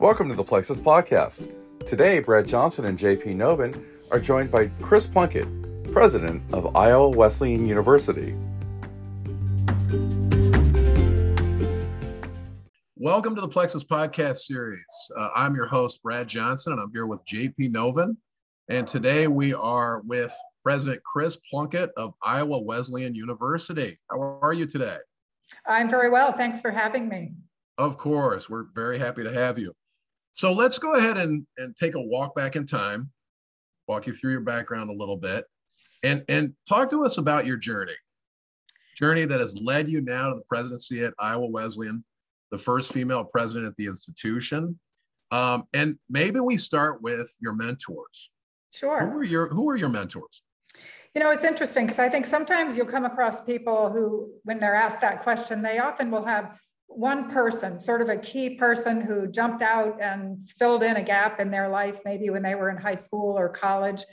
Welcome to the Plexuss Podcast. Today, Brad Johnson and JP Novin are joined by Chris Plunkett, president of Iowa Wesleyan University. Welcome to the Plexuss Podcast Series. Uh, I'm your host, Brad Johnson, and I'm here with JP Novin. And today we are with President Chris Plunkett of Iowa Wesleyan University. How are you today? I'm very well. Thanks for having me. Of course. We're very happy to have you. So let's go ahead and, and take a walk back in time, walk you through your background a little bit, and, and talk to us about your journey. Journey that has led you now to the presidency at Iowa Wesleyan, the first female president at the institution. Um, and maybe we start with your mentors. Sure. Who are your Who are your mentors? You know, it's interesting because I think sometimes you'll come across people who, when they're asked that question, they often will have one person, sort of a key person who jumped out and filled in a gap in their life, maybe when they were in high school or college.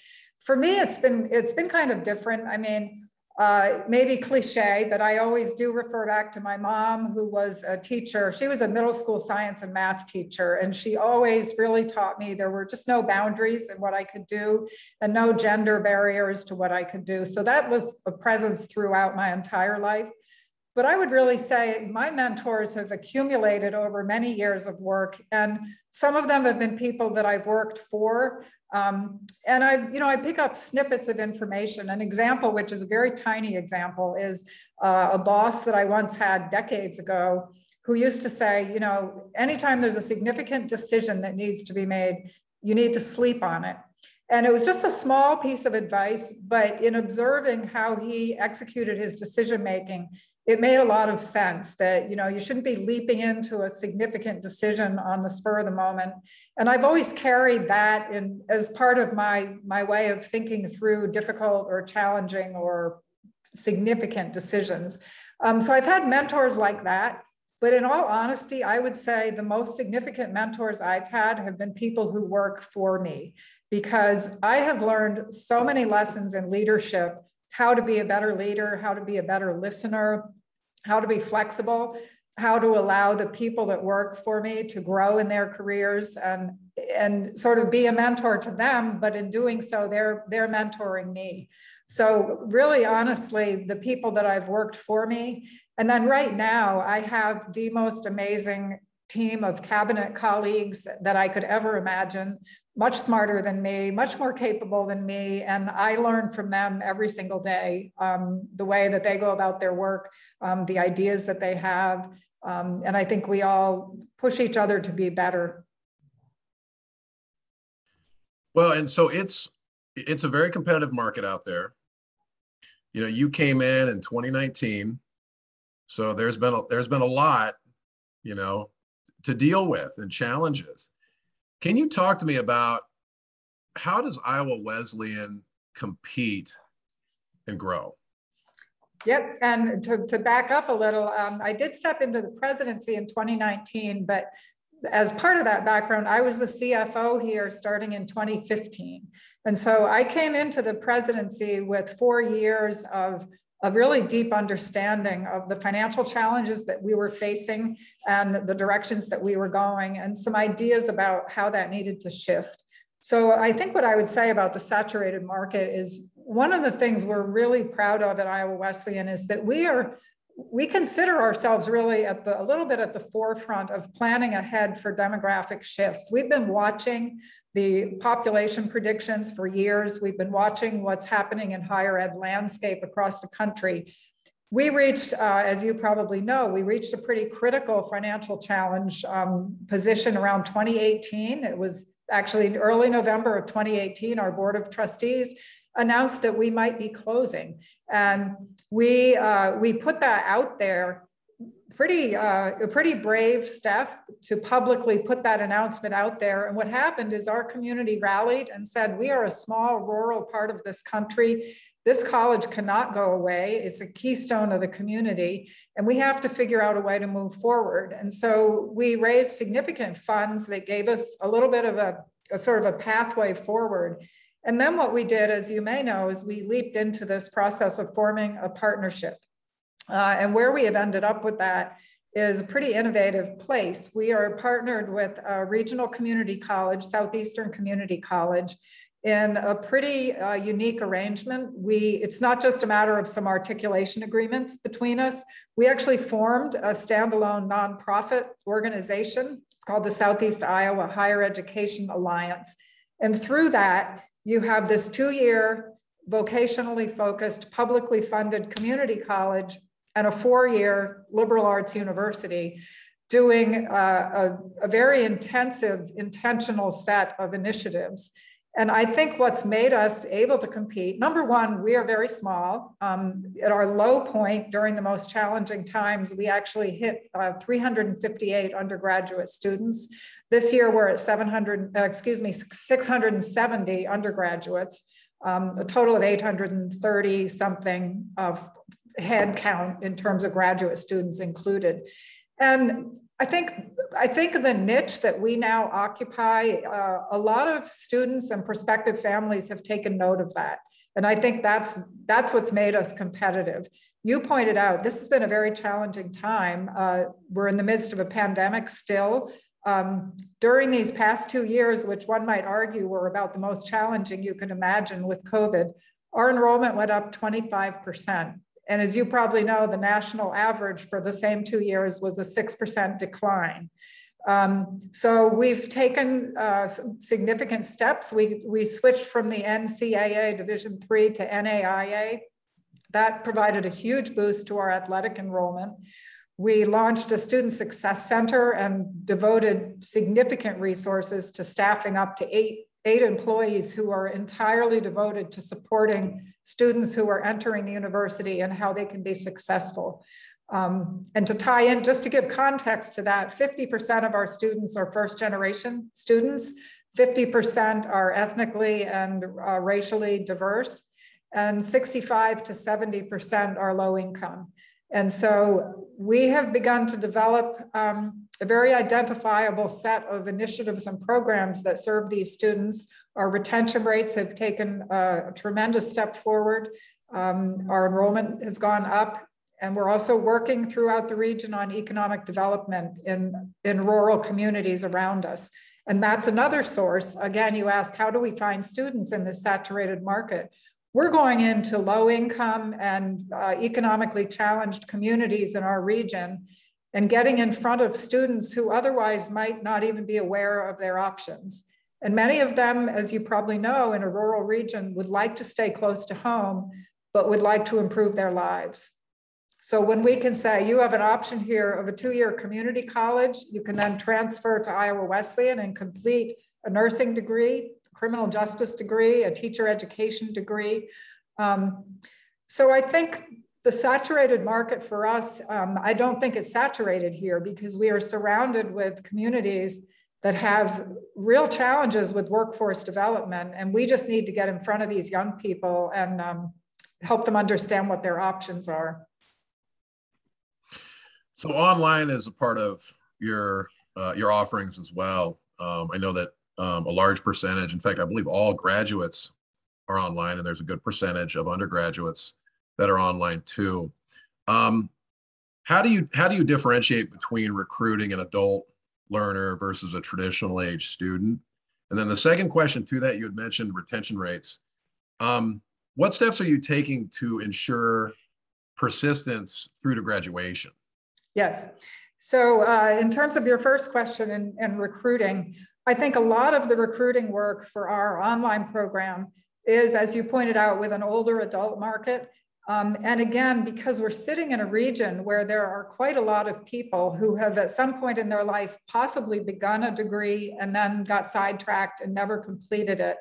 For me, it's been it's been kind of different. I mean, uh, maybe cliche, but I always do refer back to my mom, who was a teacher. She was a middle school science and math teacher, and she always really taught me there were just no boundaries in what I could do and no gender barriers to what I could do. So that was a presence throughout my entire life. But I would really say my mentors have accumulated over many years of work, and some of them have been people that I've worked for um, and I, you know, I pick up snippets of information. An example, which is a very tiny example, is uh, a boss that I once had decades ago who used to say, you know, anytime there's a significant decision that needs to be made, you need to sleep on it. And it was just a small piece of advice, but in observing how he executed his decision making, it made a lot of sense that you know you shouldn't be leaping into a significant decision on the spur of the moment. And i've always carried that in as part of my my way of thinking through difficult or challenging or significant decisions. Um, so i've had mentors like that but in all honesty i would say the most significant mentors i've had have been people who work for me because i have learned so many lessons in leadership how to be a better leader, how to be a better listener, how to be flexible, how to allow the people that work for me to grow in their careers and and sort of be a mentor to them but in doing so they're they're mentoring me so really honestly the people that i've worked for me and then right now i have the most amazing team of cabinet colleagues that i could ever imagine much smarter than me, much more capable than me. And I learn from them every single day um, the way that they go about their work, um, the ideas that they have. Um, and I think we all push each other to be better. Well, and so it's it's a very competitive market out there. You know, you came in in 2019, so there's been a, there's been a lot, you know, to deal with and challenges. Can you talk to me about how does Iowa Wesleyan compete and grow? Yep, and to, to back up a little, um, I did step into the presidency in 2019, but as part of that background, I was the CFO here starting in 2015. And so I came into the presidency with four years of a really deep understanding of the financial challenges that we were facing and the directions that we were going and some ideas about how that needed to shift. So I think what I would say about the saturated market is one of the things we're really proud of at Iowa Wesleyan is that we are we consider ourselves really at the a little bit at the forefront of planning ahead for demographic shifts. We've been watching the population predictions for years. We've been watching what's happening in higher ed landscape across the country. We reached, uh, as you probably know, we reached a pretty critical financial challenge um, position around 2018. It was actually in early November of 2018, our board of trustees announced that we might be closing. And we, uh, we put that out there pretty uh, pretty brave step to publicly put that announcement out there. And what happened is our community rallied and said, we are a small rural part of this country. This college cannot go away. It's a keystone of the community, and we have to figure out a way to move forward. And so we raised significant funds that gave us a little bit of a, a sort of a pathway forward. And then what we did, as you may know, is we leaped into this process of forming a partnership. Uh, and where we have ended up with that is a pretty innovative place. We are partnered with a regional community college, Southeastern Community College, in a pretty uh, unique arrangement. We, it's not just a matter of some articulation agreements between us. We actually formed a standalone nonprofit organization. It's called the Southeast Iowa Higher Education Alliance. And through that, you have this two-year vocationally focused, publicly funded community college and a four-year liberal arts university doing uh, a, a very intensive, intentional set of initiatives. And I think what's made us able to compete, number one, we are very small. Um, at our low point during the most challenging times, we actually hit uh, 358 undergraduate students. This year, we're at 700, uh, excuse me, 670 undergraduates, um, a total of 830 something of head count in terms of graduate students included. And I think I think the niche that we now occupy, uh, a lot of students and prospective families have taken note of that, and I think that's that's what's made us competitive. You pointed out this has been a very challenging time. Uh, we're in the midst of a pandemic still. Um, during these past two years, which one might argue were about the most challenging you can imagine with COVID, our enrollment went up 25 percent. And as you probably know, the national average for the same two years was a 6% decline. Um, so we've taken uh, significant steps. We, we switched from the NCAA Division three to NAIA. That provided a huge boost to our athletic enrollment. We launched a student success center and devoted significant resources to staffing up to eight eight employees who are entirely devoted to supporting students who are entering the university and how they can be successful. Um, and to tie in, just to give context to that, 50% of our students are first generation students, 50% are ethnically and uh, racially diverse, and 65 to 70% are low income. And so we have begun to develop um, a very identifiable set of initiatives and programs that serve these students. Our retention rates have taken a tremendous step forward. Um, our enrollment has gone up and we're also working throughout the region on economic development in, in rural communities around us. And that's another source. Again, you ask, how do we find students in this saturated market? We're going into low income and uh, economically challenged communities in our region and getting in front of students who otherwise might not even be aware of their options. And many of them, as you probably know, in a rural region would like to stay close to home, but would like to improve their lives. So when we can say you have an option here of a two-year community college, you can then transfer to Iowa Wesleyan and complete a nursing degree, criminal justice degree, a teacher education degree. Um, so I think the saturated market for us, um, I don't think it's saturated here because we are surrounded with communities that have real challenges with workforce development. And we just need to get in front of these young people and um, help them understand what their options are. So online is a part of your uh, your offerings as well. Um, I know that um, a large percentage, in fact, I believe all graduates are online, and there's a good percentage of undergraduates that are online too. Um, how do you how do you differentiate between recruiting an adult learner versus a traditional age student? And then the second question to that, you had mentioned retention rates. Um, what steps are you taking to ensure persistence through to graduation? Yes. So uh, in terms of your first question in recruiting, I think a lot of the recruiting work for our online program is, as you pointed out, with an older adult market. Um, and again, because we're sitting in a region where there are quite a lot of people who have at some point in their life possibly begun a degree and then got sidetracked and never completed it,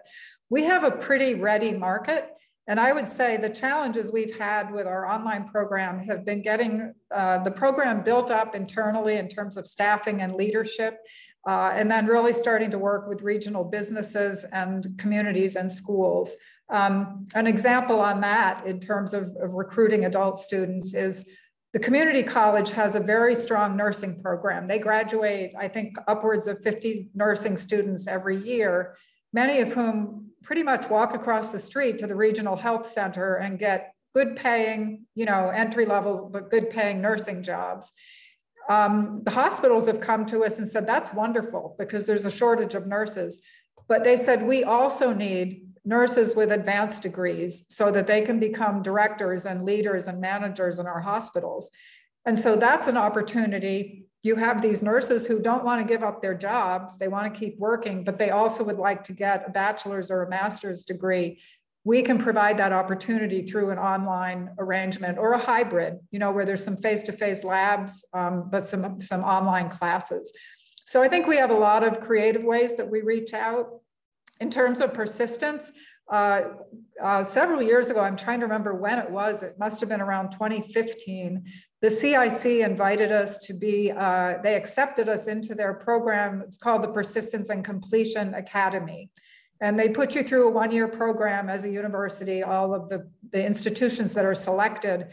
we have a pretty ready market. And I would say the challenges we've had with our online program have been getting uh, the program built up internally in terms of staffing and leadership, uh, and then really starting to work with regional businesses and communities and schools. Um, an example on that in terms of, of recruiting adult students is the community college has a very strong nursing program. They graduate, I think, upwards of 50 nursing students every year, many of whom pretty much walk across the street to the regional health center and get good paying, you know, entry level, but good paying nursing jobs. Um, the hospitals have come to us and said, that's wonderful because there's a shortage of nurses. But they said, we also need nurses with advanced degrees so that they can become directors and leaders and managers in our hospitals. And so that's an opportunity. You have these nurses who don't want to give up their jobs, they want to keep working, but they also would like to get a bachelor's or a master's degree we can provide that opportunity through an online arrangement or a hybrid, you know, where there's some face-to-face labs, um, but some, some online classes. So I think we have a lot of creative ways that we reach out. In terms of persistence, uh, uh, several years ago, I'm trying to remember when it was, it must have been around 2015, the CIC invited us to be, uh, they accepted us into their program. It's called the Persistence and Completion Academy. And they put you through a one-year program as a university, all of the, the institutions that are selected,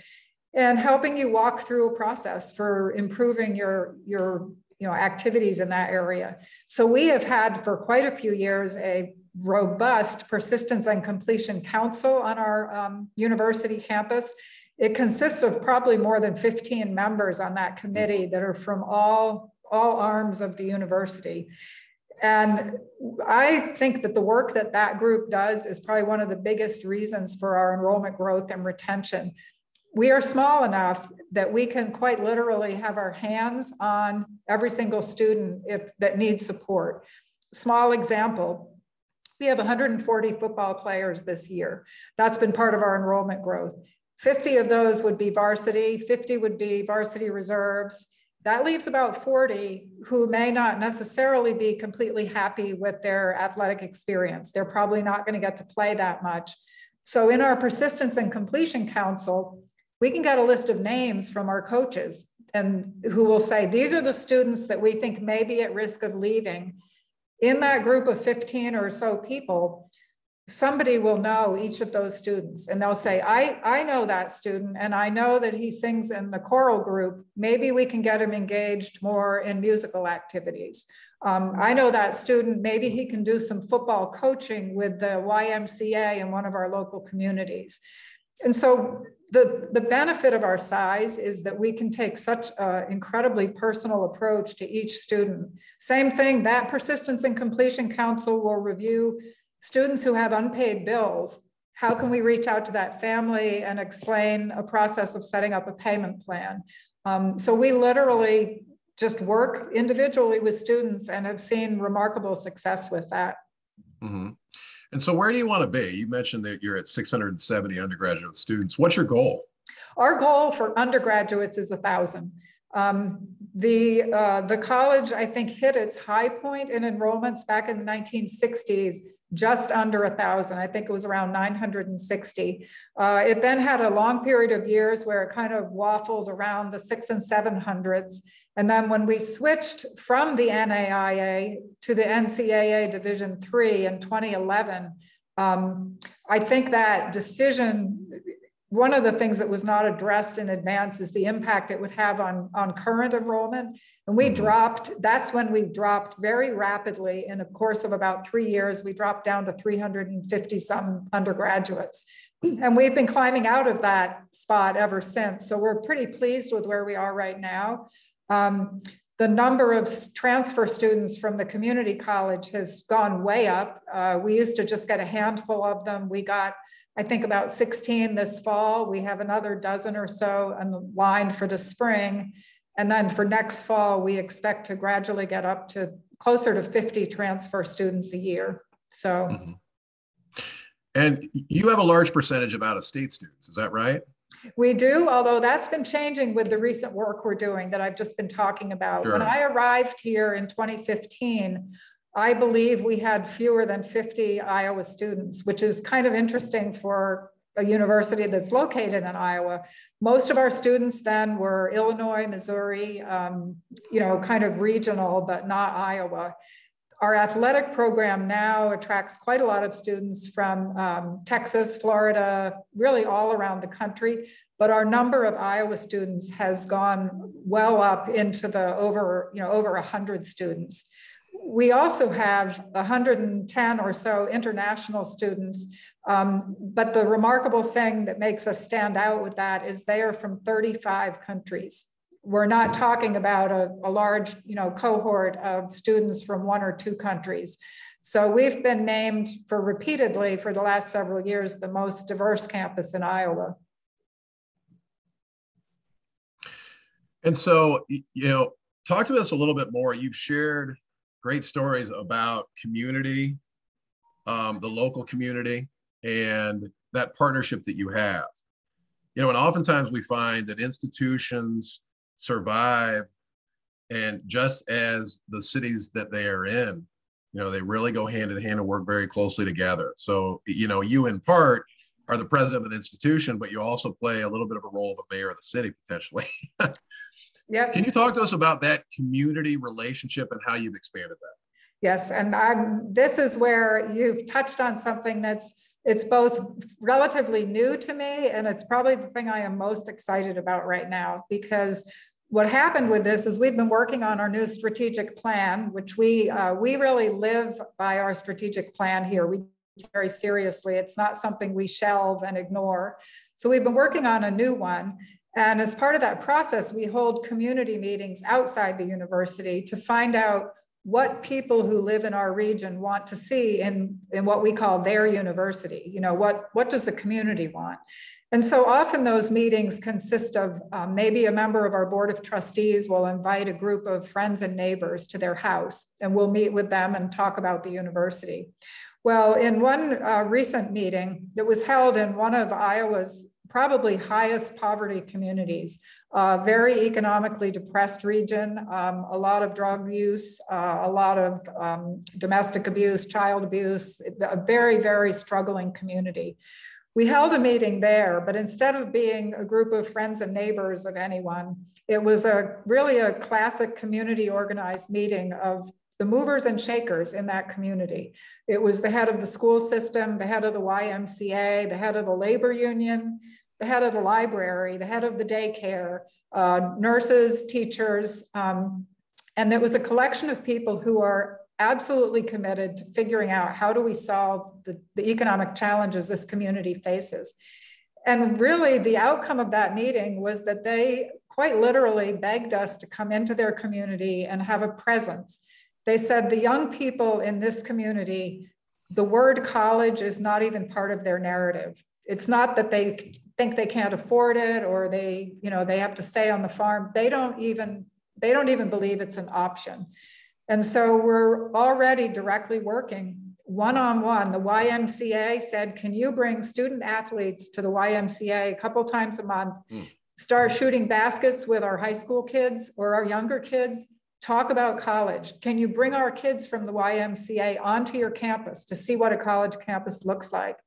and helping you walk through a process for improving your, your you know, activities in that area. So we have had for quite a few years a robust persistence and completion council on our um, university campus. It consists of probably more than 15 members on that committee that are from all, all arms of the university. And I think that the work that that group does is probably one of the biggest reasons for our enrollment growth and retention. We are small enough that we can quite literally have our hands on every single student if that needs support. Small example, we have 140 football players this year. That's been part of our enrollment growth. 50 of those would be varsity, 50 would be varsity reserves, that leaves about 40 who may not necessarily be completely happy with their athletic experience. They're probably not going to get to play that much. So in our persistence and completion council, we can get a list of names from our coaches and who will say, these are the students that we think may be at risk of leaving. In that group of 15 or so people, somebody will know each of those students and they'll say, I, I know that student and I know that he sings in the choral group. Maybe we can get him engaged more in musical activities. Um, I know that student, maybe he can do some football coaching with the YMCA in one of our local communities. And so the, the benefit of our size is that we can take such an incredibly personal approach to each student. Same thing, that Persistence and Completion Council will review students who have unpaid bills, how can we reach out to that family and explain a process of setting up a payment plan? Um, so we literally just work individually with students and have seen remarkable success with that. Mm-hmm. And so where do you want to be? You mentioned that you're at 670 undergraduate students. What's your goal? Our goal for undergraduates is a thousand. Um, the, uh, the college, I think, hit its high point in enrollments back in the 1960s just under a thousand. I think it was around 960. Uh, it then had a long period of years where it kind of waffled around the six and seven hundreds. And then when we switched from the NAIA to the NCAA Division three in 2011, um, I think that decision one of the things that was not addressed in advance is the impact it would have on, on current enrollment. And we mm-hmm. dropped, that's when we dropped very rapidly in the course of about three years, we dropped down to 350 some undergraduates. And we've been climbing out of that spot ever since. So we're pretty pleased with where we are right now. Um, the number of transfer students from the community college has gone way up. Uh, we used to just get a handful of them. We got I think about 16 this fall. We have another dozen or so on the line for the spring. And then for next fall, we expect to gradually get up to closer to 50 transfer students a year. So. Mm-hmm. And you have a large percentage of out of state students, is that right? We do, although that's been changing with the recent work we're doing that I've just been talking about. Sure. When I arrived here in 2015, I believe we had fewer than 50 Iowa students, which is kind of interesting for a university that's located in Iowa. Most of our students then were Illinois, Missouri, um, you know, kind of regional, but not Iowa. Our athletic program now attracts quite a lot of students from um, Texas, Florida, really all around the country. But our number of Iowa students has gone well up into the over, you know, over 100 students we also have 110 or so international students, um, but the remarkable thing that makes us stand out with that is they are from 35 countries. we're not talking about a, a large you know, cohort of students from one or two countries. So we've been named for repeatedly for the last several years the most diverse campus in Iowa. And so, you know, talk to us a little bit more. You've shared great stories about community, um, the local community, and that partnership that you have. You know, and oftentimes we find that institutions survive, and just as the cities that they are in, you know, they really go hand in hand and work very closely together. So, you know, you in part are the president of an institution, but you also play a little bit of a role of a mayor of the city potentially. Can you talk to us about that community relationship and how you've expanded that? Yes, and I'm, this is where you've touched on something that's it's both relatively new to me and it's probably the thing I am most excited about right now because what happened with this is we've been working on our new strategic plan, which we uh, we really live by our strategic plan here. We very seriously. It's not something we shelve and ignore. So we've been working on a new one. And as part of that process, we hold community meetings outside the university to find out what people who live in our region want to see in, in what we call their university. You know, what, what does the community want? And so often those meetings consist of um, maybe a member of our board of trustees will invite a group of friends and neighbors to their house and we'll meet with them and talk about the university. Well, in one uh, recent meeting that was held in one of Iowa's probably highest poverty communities, uh, very economically depressed region, um, a lot of drug use, uh, a lot of um, domestic abuse, child abuse, a very, very struggling community. We held a meeting there, but instead of being a group of friends and neighbors of anyone, it was a really a classic community organized meeting of the movers and shakers in that community. It was the head of the school system, the head of the YMCA, the head of the labor union, the head of the library, the head of the daycare, uh, nurses, teachers, um, and it was a collection of people who are absolutely committed to figuring out how do we solve the, the economic challenges this community faces. And really the outcome of that meeting was that they quite literally begged us to come into their community and have a presence. They said the young people in this community, the word college is not even part of their narrative. It's not that they think they can't afford it or they, you know, they have to stay on the farm. They don't even, they don't even believe it's an option. And so we're already directly working one-on-one. The YMCA said, can you bring student athletes to the YMCA a couple times a month, mm. start shooting baskets with our high school kids or our younger kids, talk about college. Can you bring our kids from the YMCA onto your campus to see what a college campus looks like?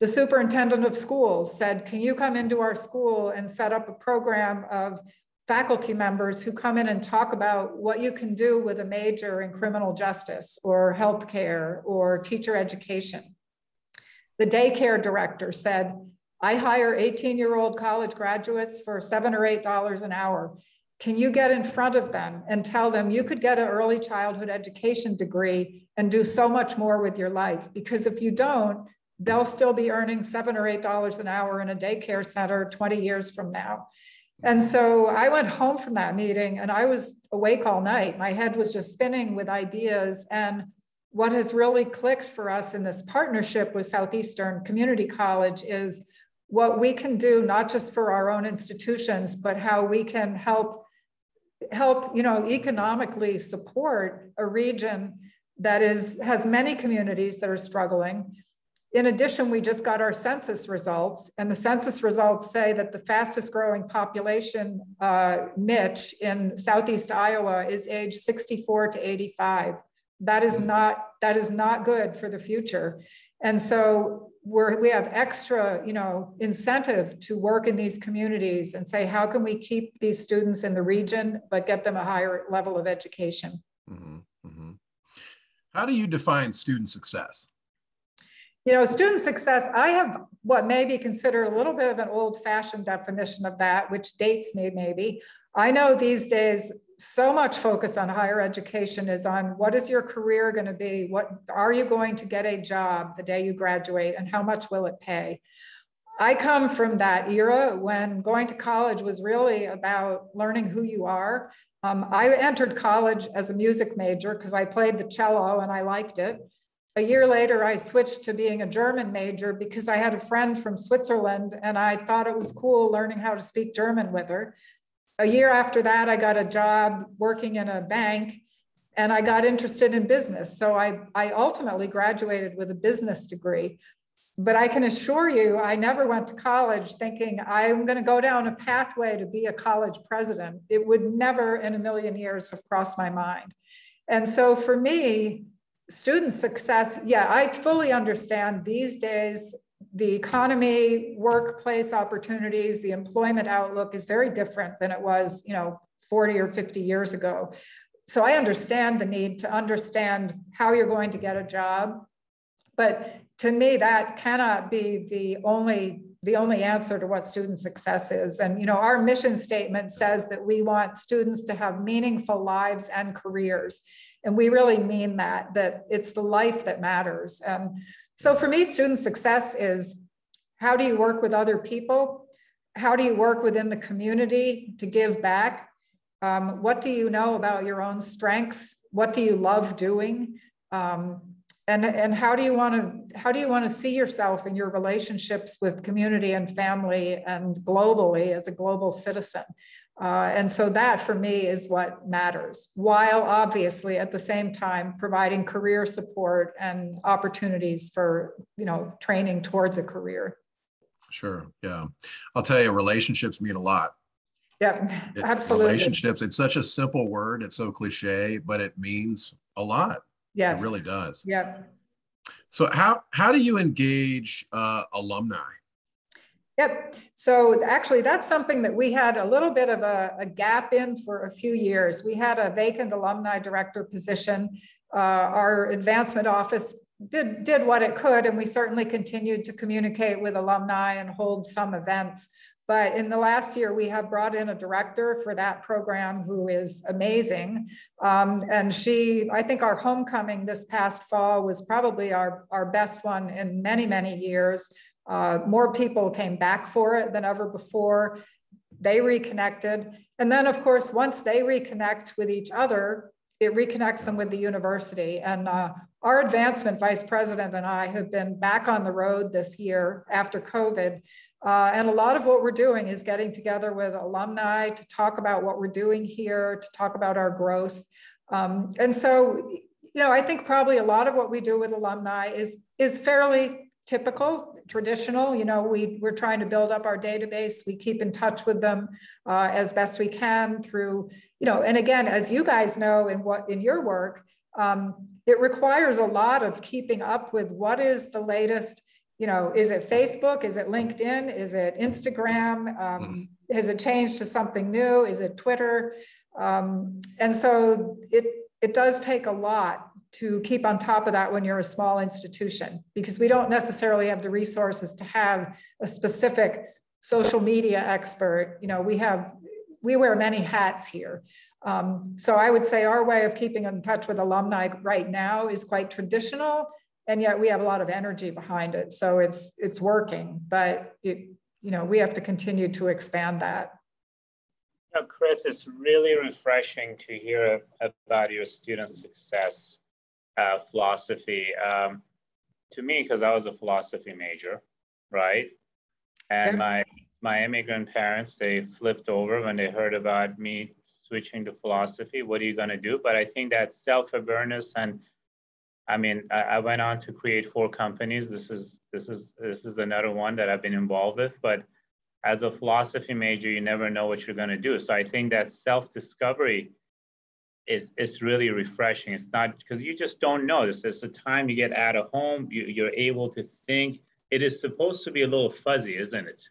The superintendent of schools said, can you come into our school and set up a program of faculty members who come in and talk about what you can do with a major in criminal justice or healthcare or teacher education. The daycare director said, I hire 18 year old college graduates for seven or eight dollars an hour. Can you get in front of them and tell them you could get an early childhood education degree and do so much more with your life? Because if you don't, they'll still be earning seven or eight dollars an hour in a daycare center 20 years from now. And so I went home from that meeting and I was awake all night. My head was just spinning with ideas. And what has really clicked for us in this partnership with Southeastern Community College is what we can do, not just for our own institutions, but how we can help help you know economically support a region that is has many communities that are struggling in addition, we just got our census results, and the census results say that the fastest growing population uh, niche in Southeast Iowa is age 64 to 85. That is not that is not good for the future. And so we're, we have extra, you know, incentive to work in these communities and say, how can we keep these students in the region, but get them a higher level of education? Mm-hmm, mm-hmm. How do you define student success? You know, student success, I have what may be considered a little bit of an old fashioned definition of that, which dates me maybe. I know these days so much focus on higher education is on what is your career going to be? What are you going to get a job the day you graduate and how much will it pay? I come from that era when going to college was really about learning who you are. Um, I entered college as a music major because I played the cello and I liked it. A year later, I switched to being a German major because I had a friend from Switzerland and I thought it was cool learning how to speak German with her. A year after that, I got a job working in a bank and I got interested in business. So I, I ultimately graduated with a business degree. But I can assure you, I never went to college thinking I'm going to go down a pathway to be a college president. It would never in a million years have crossed my mind. And so for me, student success, yeah, I fully understand these days the economy, workplace opportunities, the employment outlook is very different than it was, you know, 40 or 50 years ago. So I understand the need to understand how you're going to get a job. But to me, that cannot be the only the only answer to what student success is. And you know, our mission statement says that we want students to have meaningful lives and careers. And we really mean that, that it's the life that matters. And so for me, student success is how do you work with other people? How do you work within the community to give back? Um, what do you know about your own strengths? What do you love doing? Um, and and how do you want to how do you want to see yourself in your relationships with community and family and globally as a global citizen uh, and so that for me is what matters while obviously at the same time providing career support and opportunities for you know training towards a career sure yeah i'll tell you relationships mean a lot yeah absolutely relationships it's such a simple word it's so cliche but it means a lot Yes. It really does. Yeah. So how how do you engage uh, alumni? Yep. So actually, that's something that we had a little bit of a, a, gap in for a few years. We had a vacant alumni director position. Uh, our advancement office did did what it could, and we certainly continued to communicate with alumni and hold some events. But in the last year, we have brought in a director for that program who is amazing. Um, and she, I think our homecoming this past fall was probably our, our best one in many, many years. Uh, more people came back for it than ever before. They reconnected. And then, of course, once they reconnect with each other, it reconnects them with the university. And uh, our advancement vice president and I have been back on the road this year after COVID. Uh, and a lot of what we're doing is getting together with alumni to talk about what we're doing here, to talk about our growth. Um, and so, you know, I think probably a lot of what we do with alumni is, is fairly typical, traditional. You know, we, we're trying to build up our database. We keep in touch with them uh, as best we can through, you know, and again, as you guys know in what in your work, um, it requires a lot of keeping up with what is the latest you know, is it Facebook? Is it LinkedIn? Is it Instagram? Um, mm-hmm. has it changed to something new? Is it Twitter? Um, and so it it does take a lot to keep on top of that when you're a small institution because we don't necessarily have the resources to have a specific social media expert. You know, we have we wear many hats here. Um, so I would say our way of keeping in touch with alumni right now is quite traditional and yet we have a lot of energy behind it. So it's it's working, but it you know we have to continue to expand that. Know, Chris, it's really refreshing to hear about your student success uh, philosophy. Um, to me, because I was a philosophy major, right? And yeah. my my immigrant parents they flipped over when they heard about me switching to philosophy. What are you going to do? But I think that self awareness and I mean, I, I, went on to create four companies. This is this is this is another one that I've been involved with. But as a philosophy major, you never know what you're going to do. So I think that self-discovery is is really refreshing. It's not because you just don't know. This is the time you get out of home. You, you're able to think. It is supposed to be a little fuzzy, isn't it?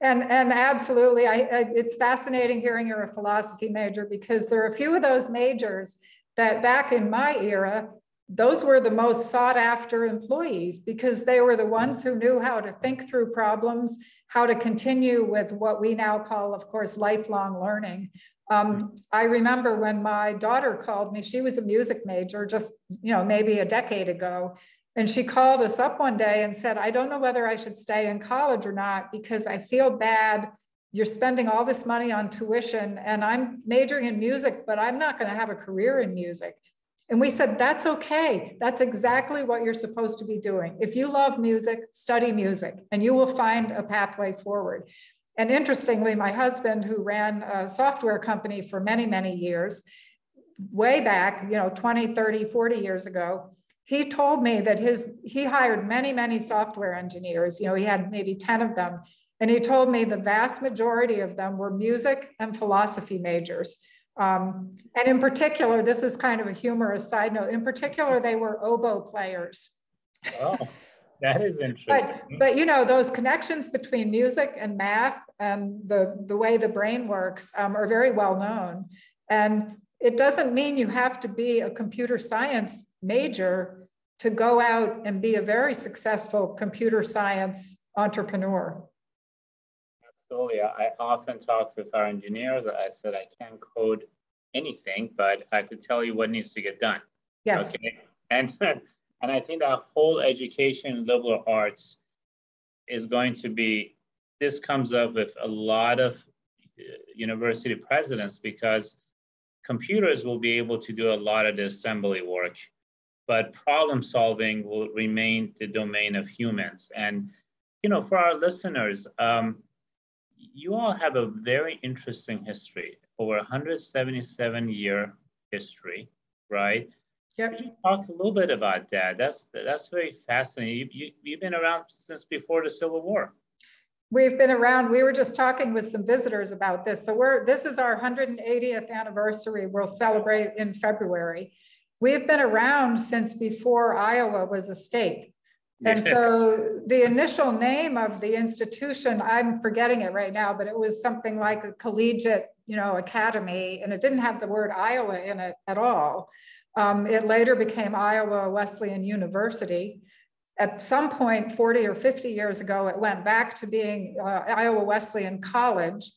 And, and absolutely, I, I, it's fascinating hearing you're a philosophy major because there are a few of those majors that back in my era those were the most sought after employees because they were the ones who knew how to think through problems, how to continue with what we now call, of course, lifelong learning. Um, I remember when my daughter called me, she was a music major just, you know, maybe a decade ago. And she called us up one day and said, I don't know whether I should stay in college or not because I feel bad. You're spending all this money on tuition, and I'm majoring in music, but I'm not going to have a career in music. And we said, that's okay. That's exactly what you're supposed to be doing. If you love music, study music, and you will find a pathway forward. And interestingly, my husband, who ran a software company for many, many years, way back, you know, 20, 30, 40 years ago, he told me that his he hired many many software engineers you know he had maybe 10 of them and he told me the vast majority of them were music and philosophy majors. Um, and in particular this is kind of a humorous side note in particular they were oboe players that is interesting but, but you know those connections between music and math and the the way the brain works um, are very well known and it doesn't mean you have to be a computer science major to go out and be a very successful computer science entrepreneur. Absolutely. I often talk with our engineers. I said, I can't code anything, but I could tell you what needs to get done. Yes. Okay. And, and I think that whole education liberal arts is going to be, this comes up with a lot of uh, university presidents because computers will be able to do a lot of the assembly work, but problem solving will remain the domain of humans. And, you know, for our listeners, um, you all have a very interesting history, over 177 year history, right? Yep. Could you talk a little bit about that? That's that's very fascinating. You, you, you've been around since before the Civil War. We've been around, we were just talking with some visitors about this. So we're, this is our 180th anniversary. We'll celebrate in February. We've been around since before Iowa was a state. And yes. so the initial name of the institution, I'm forgetting it right now, but it was something like a collegiate, you know, academy, and it didn't have the word Iowa in it at all. Um, it later became Iowa Wesleyan University at some point 40 or 50 years ago, it went back to being uh, Iowa Wesleyan College.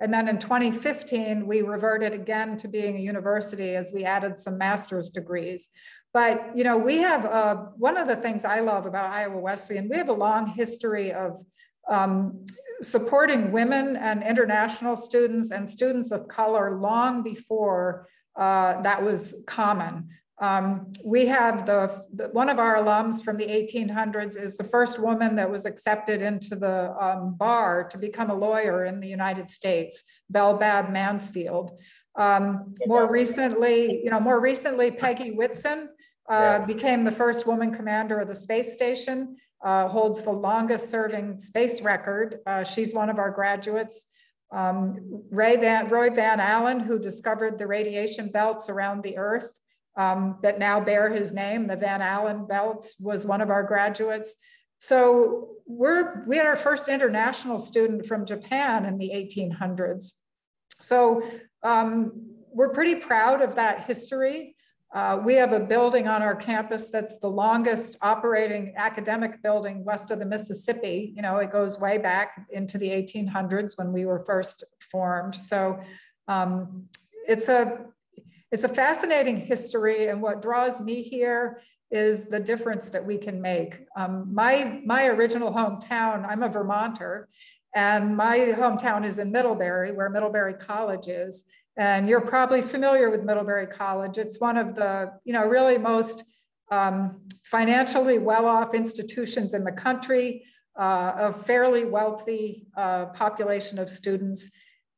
And then in 2015, we reverted again to being a university as we added some master's degrees. But you know, we have uh, one of the things I love about Iowa Wesleyan. We have a long history of um, supporting women and international students and students of color long before uh, that was common. Um, we have the, the, one of our alums from the 1800s is the first woman that was accepted into the um, bar to become a lawyer in the United States, Belle Babb Mansfield. Um, more recently, you know, more recently, Peggy Whitson uh, yeah. became the first woman commander of the space station, uh, holds the longest serving space record. Uh, she's one of our graduates. Um, Ray Van, Roy Van Allen, who discovered the radiation belts around the Earth, um, that now bear his name. The Van Allen belts was one of our graduates. So we're, we had our first international student from Japan in the 1800s. So um, we're pretty proud of that history. Uh, we have a building on our campus that's the longest operating academic building west of the Mississippi. You know, it goes way back into the 1800s when we were first formed. So um, it's a it's a fascinating history, and what draws me here is the difference that we can make. Um, my, my original hometown, I'm a Vermonter, and my hometown is in Middlebury, where Middlebury College is. And you're probably familiar with Middlebury College. It's one of the, you know, really most um, financially well-off institutions in the country, uh, a fairly wealthy uh, population of students.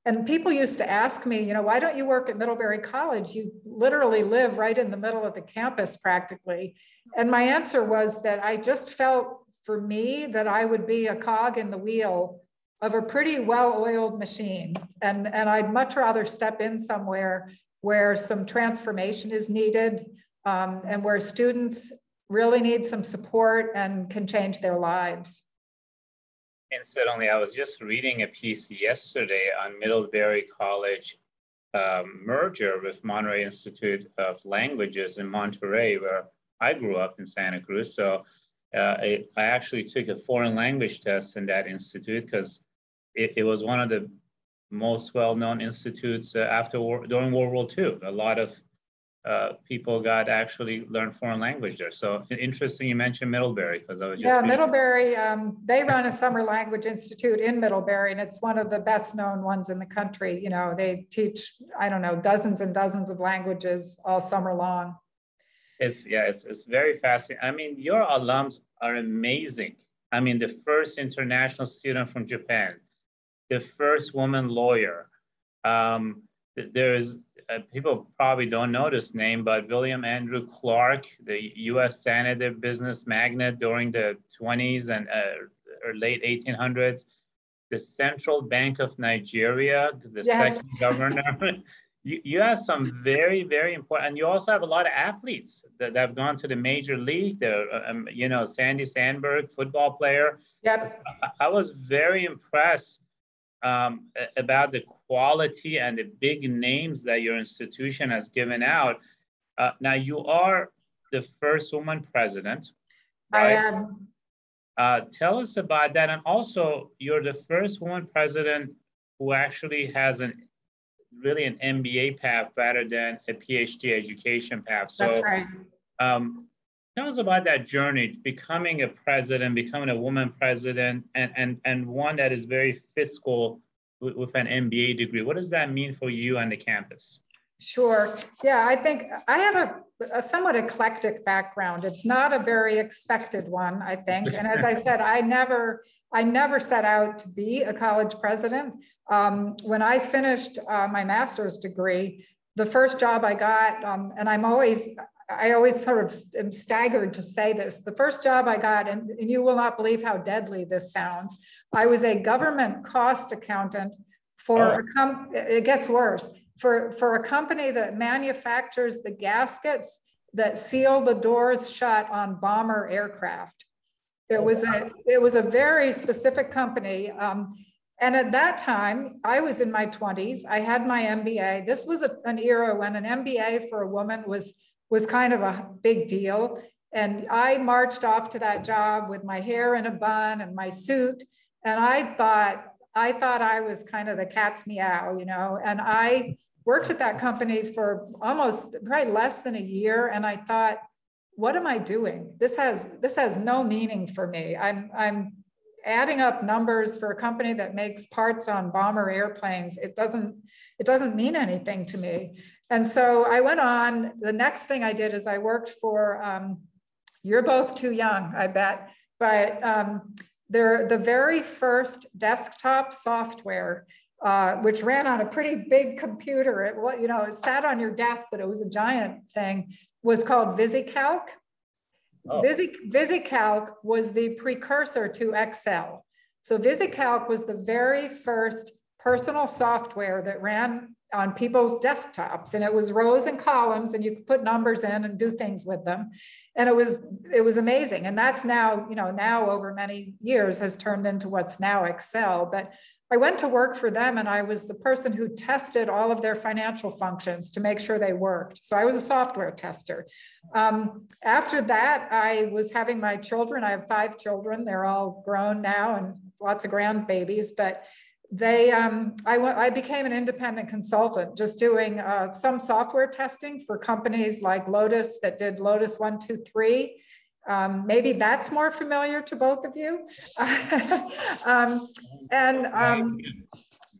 And people used to ask me, you know, why don't you work at Middlebury College? You literally live right in the middle of the campus practically. And my answer was that I just felt for me that I would be a cog in the wheel of a pretty well-oiled machine. And, and I'd much rather step in somewhere where some transformation is needed um, and where students really need some support and can change their lives. Incidentally, I was just reading a piece yesterday on Middlebury College um, merger with Monterey Institute of Languages in Monterey, where I grew up in Santa Cruz. So uh, I, I, actually took a foreign language test in that institute because it, it, was one of the most well-known institutes uh, after war, during World War II. A lot of uh, people got actually learn foreign language there. So interesting you mentioned Middlebury because I was just yeah Middlebury. Um, they run a summer language institute in Middlebury, and it's one of the best known ones in the country. You know, they teach I don't know dozens and dozens of languages all summer long. It's yeah, it's, it's very fascinating. I mean, your alums are amazing. I mean, the first international student from Japan, the first woman lawyer. Um, there's uh, people probably don't know this name, but William Andrew Clark, the U.S. senator, business magnate during the 20s and uh, or late 1800s, the Central Bank of Nigeria, the yes. second governor. you, you have some very, very important, and you also have a lot of athletes that, that have gone to the major league. There, uh, um, you know, Sandy Sandberg, football player. Yep. I, I was very impressed um, about the quality and the big names that your institution has given out. Uh, now, you are the first woman president. Right? I am. Uh, tell us about that. And also, you're the first woman president who actually has an really an MBA path rather than a PhD education path. So, That's right. Um, tell us about that journey, becoming a president, becoming a woman president, and and and one that is very fiscal with, with an MBA degree. What does that mean for you on the campus? Sure. Yeah, I think I have a, a, somewhat eclectic background. It's not a very expected one, I think. And as I said, I never, I never set out to be a college president. Um, when I finished uh, my master's degree, the first job I got, um, and I'm always, I always sort of am staggered to say this. The first job I got, and, and you will not believe how deadly this sounds, I was a government cost accountant for oh. a com- it gets worse for, for a company that manufactures the gaskets that seal the doors shut on bomber aircraft. It oh, was a it was a very specific company. Um, and at that time, I was in my 20s. I had my MBA. This was a, an era when an MBA for a woman was was kind of a big deal. And I marched off to that job with my hair in a bun and my suit. And I thought, I thought I was kind of the cat's meow, you know, and I worked at that company for almost probably less than a year. And I thought, what am I doing? This has this has no meaning for me. I'm I'm adding up numbers for a company that makes parts on bomber airplanes. It doesn't it doesn't mean anything to me. And so I went on. The next thing I did is I worked for. Um, you're both too young, I bet, but um, they're the very first desktop software, uh, which ran on a pretty big computer. It what you know, it sat on your desk, but it was a giant thing. Was called VisiCalc. Oh. VisiCalc was the precursor to Excel. So VisiCalc was the very first personal software that ran on people's desktops and it was rows and columns and you could put numbers in and do things with them. And it was it was amazing. And that's now you know now over many years has turned into what's now excel. But i went to work for them and i was the person who tested all of their financial functions to make sure they worked. So i was a software tester. Um, after that i was having my children. I have five children. They're all grown now and lots of grandbabies. But they um, I, I became an independent consultant just doing uh, some software testing for companies like lotus that did lotus 123 um, maybe that's more familiar to both of you. Um, and um,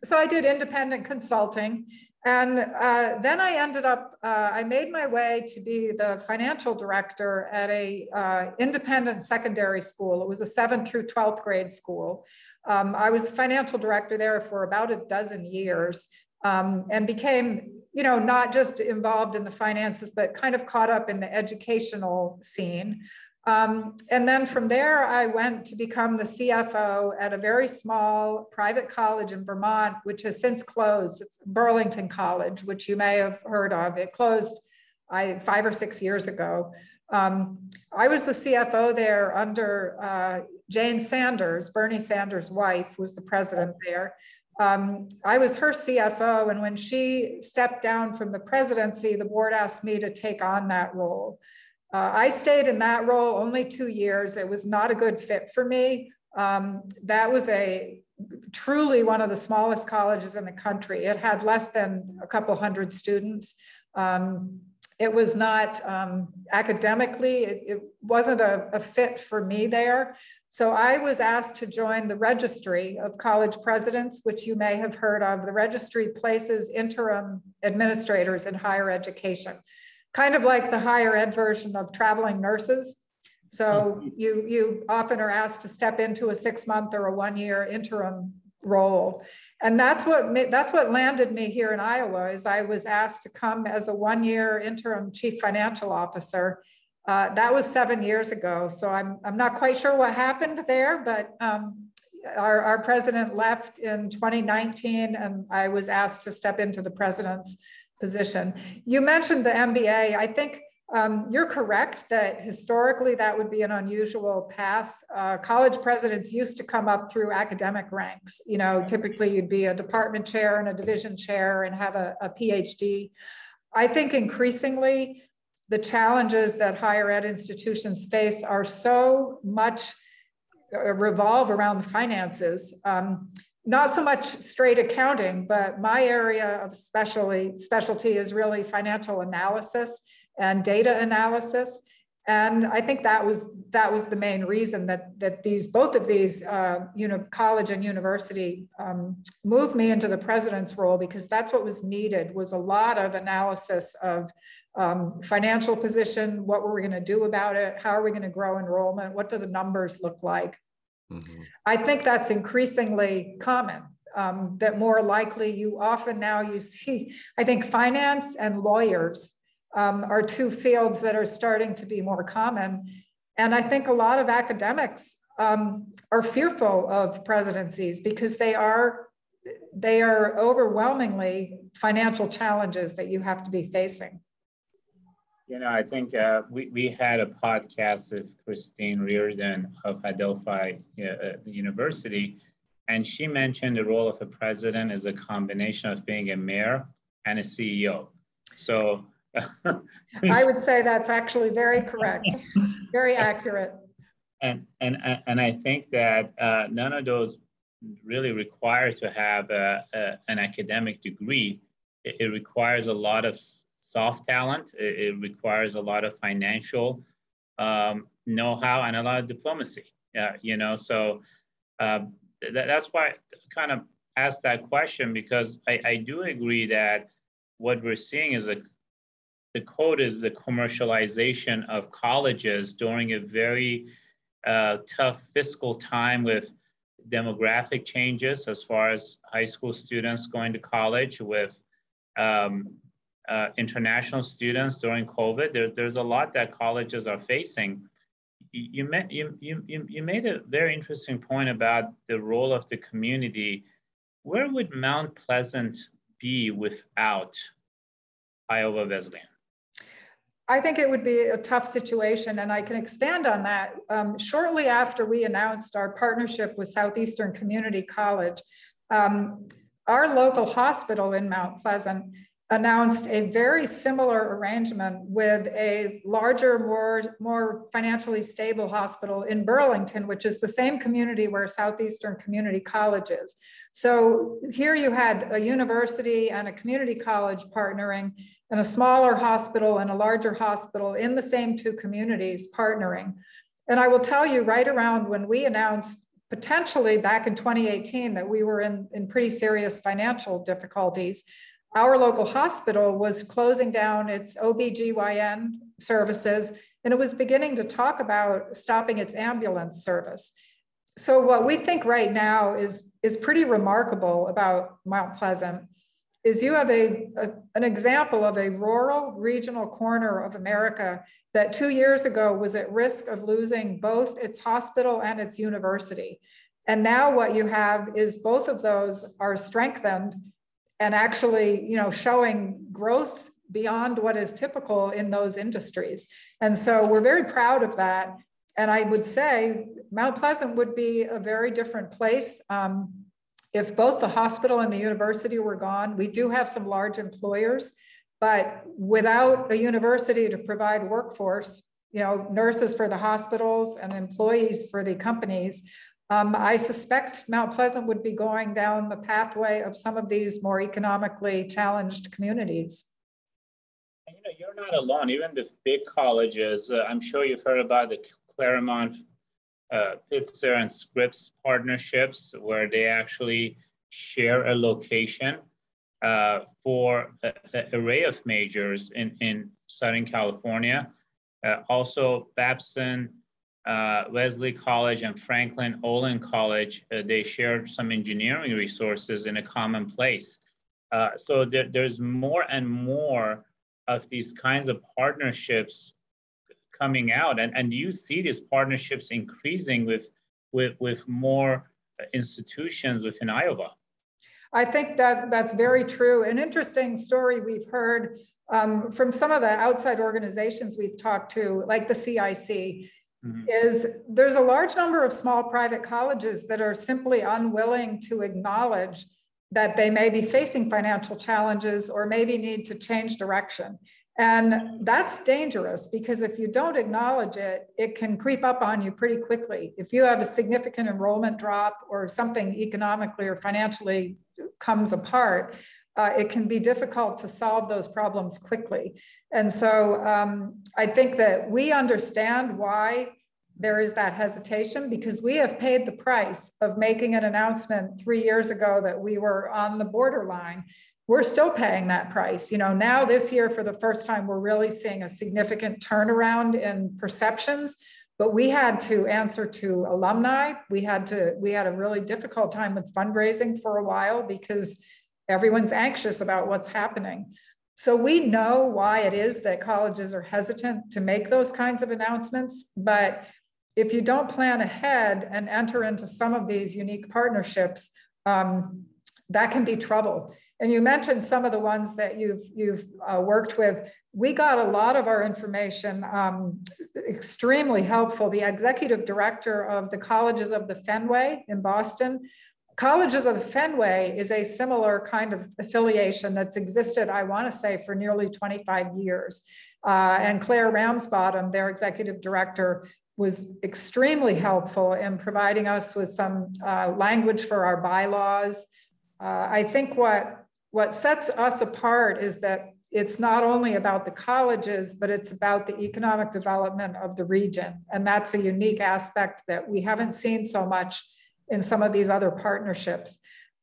so i did independent consulting and uh, then I ended up, uh, I made my way to be the financial director at a uh, independent secondary school. It was a seventh through 12th grade school. Um, I was the financial director there for about a dozen years um, and became, you know, not just involved in the finances, but kind of caught up in the educational scene. Um, and then from there, I went to become the CFO at a very small private college in Vermont, which has since closed. It's Burlington College, which you may have heard of. It closed I, five or six years ago. Um, I was the CFO there under uh, Jane Sanders, Bernie Sanders' wife, was the president there. Um, I was her CFO, and when she stepped down from the presidency, the board asked me to take on that role. Uh, I stayed in that role only two years. It was not a good fit for me. Um, that was a truly one of the smallest colleges in the country. It had less than a couple hundred students. Um, it was not um, academically, it, it wasn't a, a, fit for me there. So I was asked to join the registry of college presidents, which you may have heard of. The registry places interim administrators in higher education, kind of like the higher ed version of traveling nurses. So mm-hmm. you, you often are asked to step into a six month or a one year interim role. And that's what that's what landed me here in Iowa is I was asked to come as a one-year interim chief financial officer. Uh, that was seven years ago. So I'm, I'm not quite sure what happened there, but um, our, our president left in 2019 and I was asked to step into the president's position. You mentioned the MBA. I think um, you're correct that historically that would be an unusual path. Uh, college presidents used to come up through academic ranks. You know, typically you'd be a department chair and a division chair and have a, a PhD. I think increasingly the challenges that higher ed institutions face are so much uh, revolve around the finances. Um, not so much straight accounting, but my area of specialty specialty is really financial analysis and data analysis. And I think that was that was the main reason that that these both of these uh, you know college and university um, moved me into the president's role because that's what was needed was a lot of analysis of um, financial position, what were we going to do about it, how are we going to grow enrollment, what do the numbers look like. Mm-hmm. I think that's increasingly common. Um, that more likely you often now you see, I think finance and lawyers um, are two fields that are starting to be more common. And I think a lot of academics um, are fearful of presidencies because they are they are overwhelmingly financial challenges that you have to be facing. You know, I think uh, we, we had a podcast with Christine Riordan of Adelphi uh, University, and she mentioned the role of a president as a combination of being a mayor and a CEO. So I would say that's actually very correct, very accurate. And and and I think that uh, none of those really require to have a, a, an academic degree. It, it, requires a lot of soft talent. It, it requires a lot of financial um, know-how and a lot of diplomacy. Uh, you know, so uh, th- that's why I kind of asked that question because I, I do agree that what we're seeing is a the code is the commercialization of colleges during a very uh, tough fiscal time with demographic changes as far as high school students going to college with um, uh, international students during COVID. There's, there's a lot that colleges are facing. You, met, you, you, you made a very interesting point about the role of the community. Where would Mount Pleasant be without Iowa Wesleyan? I think it would be a tough situation, and I can expand on that. Um, shortly after we announced our partnership with Southeastern Community College, um, our local hospital in Mount Pleasant announced a very similar arrangement with a larger, more, more financially stable hospital in Burlington, which is the same community where Southeastern Community College is. So here you had a university and a community college partnering and a smaller hospital and a larger hospital in the same two communities partnering. And I will tell you right around when we announced potentially back in 2018 that we were in, in pretty serious financial difficulties, our local hospital was closing down its OBGYN services and it was beginning to talk about stopping its ambulance service. So what we think right now is, is pretty remarkable about Mount Pleasant is you have a, a, an example of a rural regional corner of America that two years ago was at risk of losing both its hospital and its university. And now what you have is both of those are strengthened and actually, you know, showing growth beyond what is typical in those industries. And so we're very proud of that. And I would say Mount Pleasant would be a very different place um, if both the hospital and the university were gone, we do have some large employers, but without a university to provide workforce, you know, nurses for the hospitals and employees for the companies, um, I suspect Mount Pleasant would be going down the pathway of some of these more economically challenged communities. You know, you're not alone. Even the big colleges, uh, I'm sure you've heard about the Claremont, uh, Pitzer, and Scripps partnerships, where they actually share a location uh, for an array of majors in, in Southern California. Uh, also, Babson, uh, Wellesley College, and Franklin Olin College, uh, they share some engineering resources in a common place. Uh, so there, there's more and more of these kinds of partnerships coming out, and, and you see these partnerships increasing with, with, with more institutions within Iowa. I think that that's very true. An interesting story we've heard um, from some of the outside organizations we've talked to, like the CIC, mm-hmm. is there's a large number of small private colleges that are simply unwilling to acknowledge that they may be facing financial challenges or maybe need to change direction. And that's dangerous because if you don't acknowledge it, it can creep up on you pretty quickly. If you have a significant enrollment drop or something economically or financially comes apart, uh, it can be difficult to solve those problems quickly. And so um, I think that we understand why there is that hesitation because we have paid the price of making an announcement three years ago that we were on the borderline. We're still paying that price. You know, now this year, for the first time, we're really seeing a significant turnaround in perceptions but we had to answer to alumni we had to we had a really difficult time with fundraising for a while because everyone's anxious about what's happening so we know why it is that colleges are hesitant to make those kinds of announcements but if you don't plan ahead and enter into some of these unique partnerships um, that can be trouble and you mentioned some of the ones that you've you've uh, worked with we got a lot of our information um, extremely helpful. The executive director of the Colleges of the Fenway in Boston. Colleges of Fenway is a similar kind of affiliation that's existed, I want to say, for nearly 25 years. Uh, and Claire Ramsbottom, their executive director, was extremely helpful in providing us with some uh, language for our bylaws. Uh, I think what, what sets us apart is that it's not only about the colleges, but it's about the economic development of the region. And that's a unique aspect that we haven't seen so much in some of these other partnerships.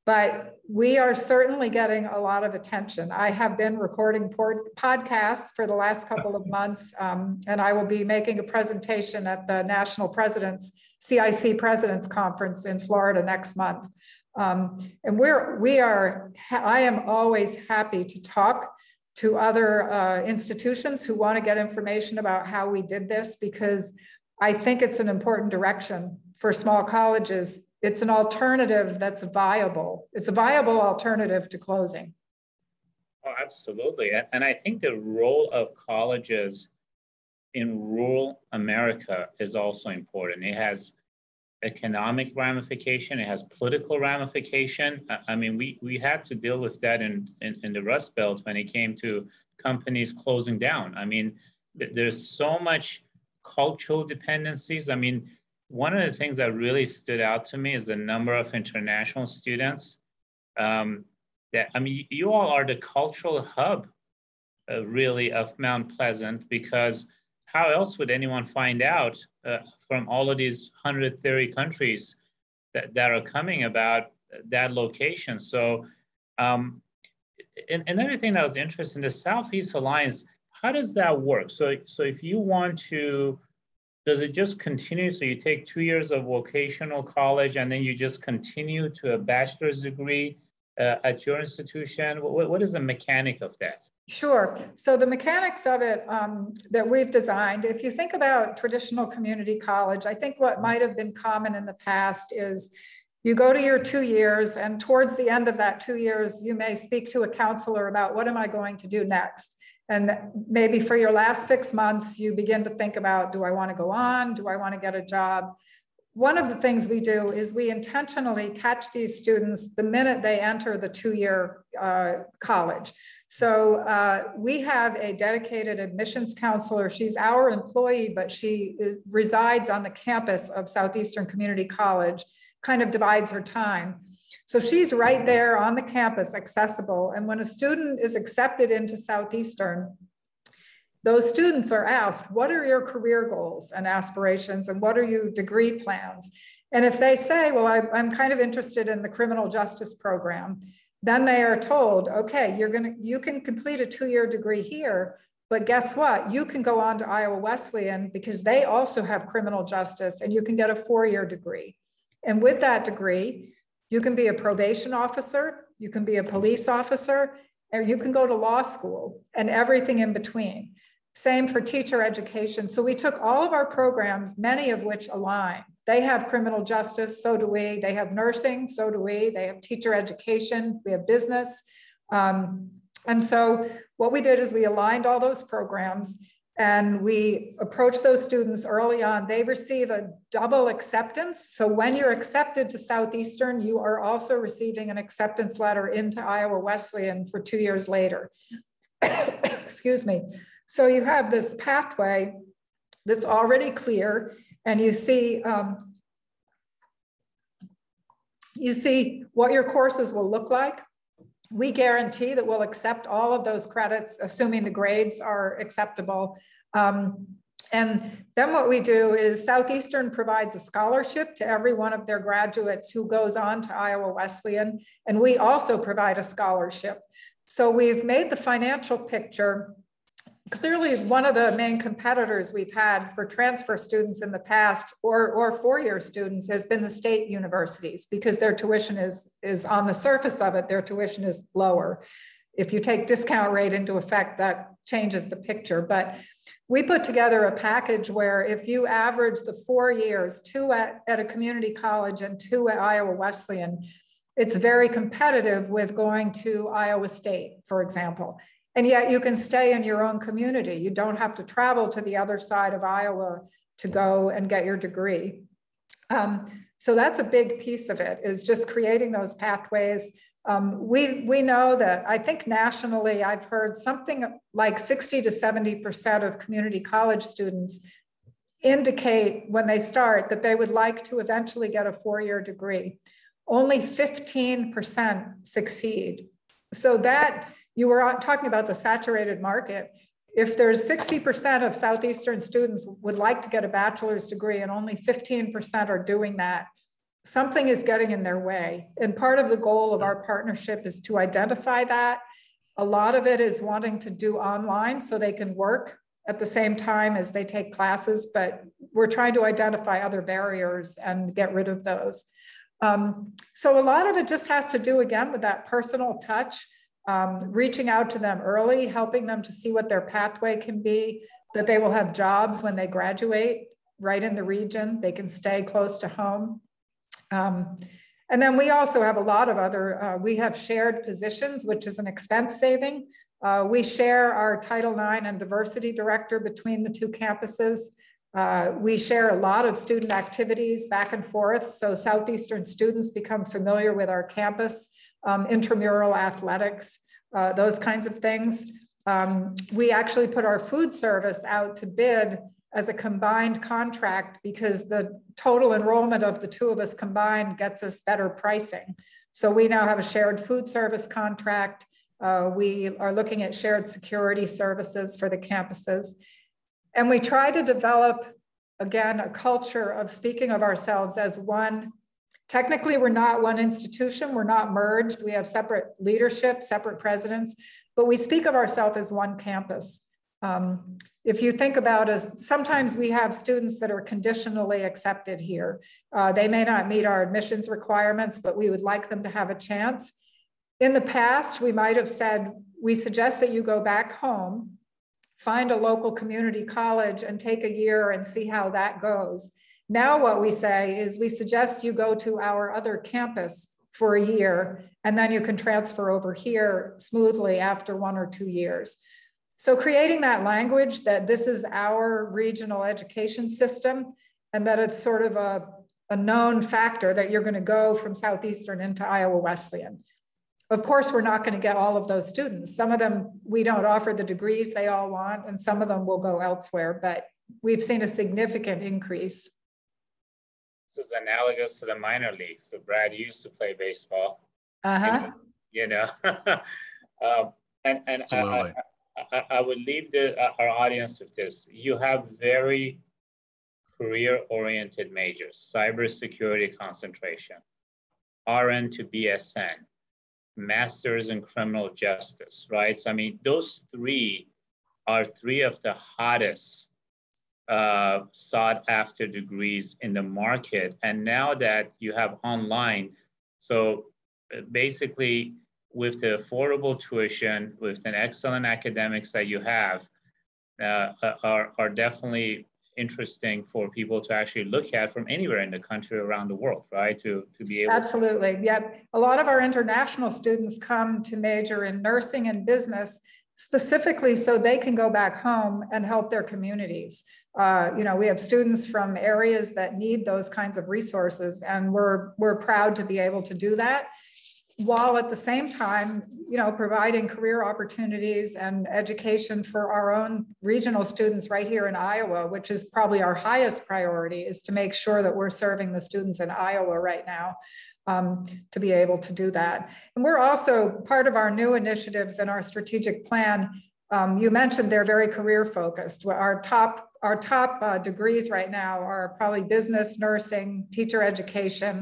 But we are certainly getting a lot of attention. I have been recording podcasts for the last couple of months, um, and I will be making a presentation at the National Presidents CIC Presidents Conference in Florida next month. Um, and we're we are. I am always happy to talk to other uh, institutions who want to get information about how we did this because I think it's an important direction for small colleges. It's an alternative that's viable. It's a viable alternative to closing. Oh, absolutely. And I think the role of colleges in rural America is also important. It has economic ramification, it has political ramification. I mean, we, we had to deal with that in, in, in the Rust Belt when it came to companies closing down. I mean, th- there's so much cultural dependencies. I mean, one of the things that really stood out to me is the number of international students. Um, that I mean, you all are the cultural hub, uh, really, of Mount Pleasant because how else would anyone find out uh, from all of these 130 countries that, that are coming about that location? So, um, and another thing that was interesting, the Southeast Alliance, how does that work? So, so if you want to, does it just continue? So you take two years of vocational college and then you just continue to a bachelor's degree uh, at your institution? What, what is the mechanic of that? Sure. So the mechanics of it um, that we've designed, if you think about traditional community college, I think what might have been common in the past is you go to your two years and towards the end of that two years, you may speak to a counselor about what am I going to do next? And maybe for your last six months, you begin to think about, do I want to go on? Do I want to get a job? One of the things we do is we intentionally catch these students the minute they enter the two-year uh, college. So uh, we have a dedicated admissions counselor. She's our employee, but she uh, resides on the campus of Southeastern Community College, kind of divides her time. So she's right there on the campus, accessible. And when a student is accepted into Southeastern, those students are asked, what are your career goals and aspirations and what are your degree plans? And if they say, well, I, am kind of interested in the criminal justice program, then they are told, okay, you're gonna, you can complete a two-year degree here, but guess what? You can go on to Iowa Wesleyan because they also have criminal justice and you can get a four-year degree. And with that degree, you can be a probation officer, you can be a police officer, or you can go to law school and everything in between. Same for teacher education. So we took all of our programs, many of which align. They have criminal justice, so do we. They have nursing, so do we. They have teacher education, we have business. Um, and so what we did is we aligned all those programs and we approach those students early on. They receive a double acceptance. So when you're accepted to Southeastern, you are also receiving an acceptance letter into Iowa Wesleyan for two years later. Excuse me. So you have this pathway that's already clear and you see um, you see what your courses will look like we guarantee that we'll accept all of those credits, assuming the grades are acceptable. Um, and then what we do is Southeastern provides a scholarship to every one of their graduates who goes on to Iowa Wesleyan. And we also provide a scholarship. So we've made the financial picture clearly one of the main competitors we've had for transfer students in the past or, or four-year students has been the state universities because their tuition is, is on the surface of it, their tuition is lower. If you take discount rate into effect, that changes the picture. But we put together a package where if you average the four years, two at, at a community college and two at Iowa Wesleyan, it's very competitive with going to Iowa State, for example. And yet you can stay in your own community. You don't have to travel to the other side of Iowa to go and get your degree. Um, so that's a big piece of it is just creating those pathways. Um, we, we know that I think nationally, I've heard something like 60 to 70% of community college students indicate when they start that they would like to eventually get a four-year degree. Only 15% succeed. So that you were talking about the saturated market. If there's 60% of Southeastern students would like to get a bachelor's degree and only 15% are doing that, something is getting in their way. And part of the goal of our partnership is to identify that. A lot of it is wanting to do online so they can work at the same time as they take classes, but we're trying to identify other barriers and get rid of those. Um, so a lot of it just has to do again with that personal touch um, reaching out to them early, helping them to see what their pathway can be, that they will have jobs when they graduate right in the region, they can stay close to home. Um, and then we also have a lot of other, uh, we have shared positions, which is an expense saving. Uh, we share our Title IX and diversity director between the two campuses. Uh, we share a lot of student activities back and forth. So Southeastern students become familiar with our campus um, intramural athletics, uh, those kinds of things. Um, we actually put our food service out to bid as a combined contract because the total enrollment of the two of us combined gets us better pricing. So we now have a shared food service contract. Uh, we are looking at shared security services for the campuses. And we try to develop, again, a culture of speaking of ourselves as one Technically, we're not one institution, we're not merged. We have separate leadership, separate presidents, but we speak of ourselves as one campus. Um, if you think about us, sometimes we have students that are conditionally accepted here. Uh, they may not meet our admissions requirements, but we would like them to have a chance. In the past, we might have said, we suggest that you go back home, find a local community college and take a year and see how that goes. Now what we say is we suggest you go to our other campus for a year, and then you can transfer over here smoothly after one or two years. So creating that language that this is our regional education system and that it's sort of a, a known factor that you're gonna go from Southeastern into Iowa Wesleyan. Of course, we're not gonna get all of those students. Some of them, we don't offer the degrees they all want, and some of them will go elsewhere, but we've seen a significant increase this is analogous to the minor leagues. So Brad used to play baseball. Uh-huh. You know, um, and and I, I, I would leave the, uh, our audience with this. You have very career-oriented majors, cybersecurity concentration, RN to BSN, masters in criminal justice, right? So, I mean, those three are three of the hottest uh, sought after degrees in the market. And now that you have online, so uh, basically with the affordable tuition, with an excellent academics that you have, uh, are, are definitely interesting for people to actually look at from anywhere in the country around the world, right? To, to be able Absolutely. To- yeah. A lot of our international students come to major in nursing and business specifically so they can go back home and help their communities. Uh, you know, we have students from areas that need those kinds of resources, and we're we're proud to be able to do that, while at the same time, you know, providing career opportunities and education for our own regional students right here in Iowa, which is probably our highest priority, is to make sure that we're serving the students in Iowa right now. Um, to be able to do that. And we're also part of our new initiatives and our strategic plan. Um, you mentioned they're very career focused. Our top our top uh, degrees right now are probably business, nursing, teacher education.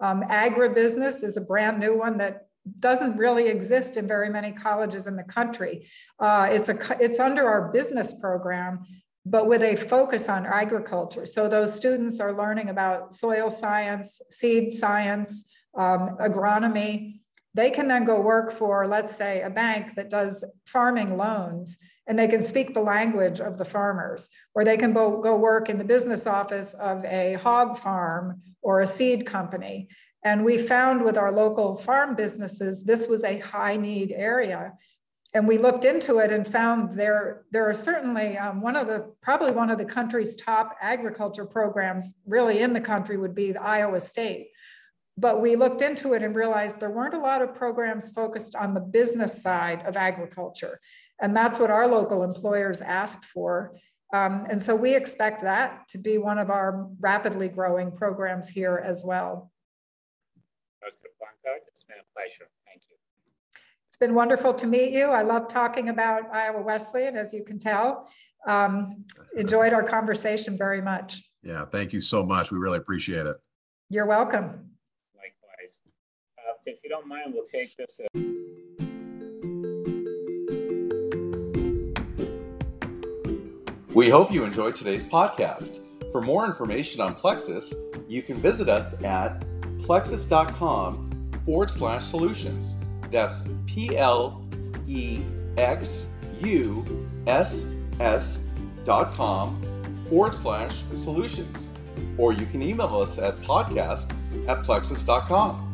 Um, agribusiness is a brand new one that doesn't really exist in very many colleges in the country. Uh, it's, a, it's under our business program, but with a focus on agriculture. So those students are learning about soil science, seed science, um, agronomy. They can then go work for, let's say, a bank that does farming loans and they can speak the language of the farmers, or they can go, go work in the business office of a hog farm or a seed company. And we found with our local farm businesses, this was a high need area. And we looked into it and found there, there are certainly um, one of the, probably one of the country's top agriculture programs really in the country would be the Iowa State. But we looked into it and realized there weren't a lot of programs focused on the business side of agriculture. And that's what our local employers asked for. Um, and so we expect that to be one of our rapidly growing programs here as well. Dr. Blanchard, it's been a pleasure. Thank you. It's been wonderful to meet you. I love talking about Iowa Wesleyan, as you can tell. Um, enjoyed our conversation very much. Yeah, thank you so much. We really appreciate it. You're welcome. Likewise. Uh, if you don't mind, we'll take this. We hope you enjoyed today's podcast. For more information on Plexuss, you can visit us at plexuss.com forward slash solutions. That's P L E X U S S dot com forward slash solutions. Or you can email us at podcast at plexuss.com.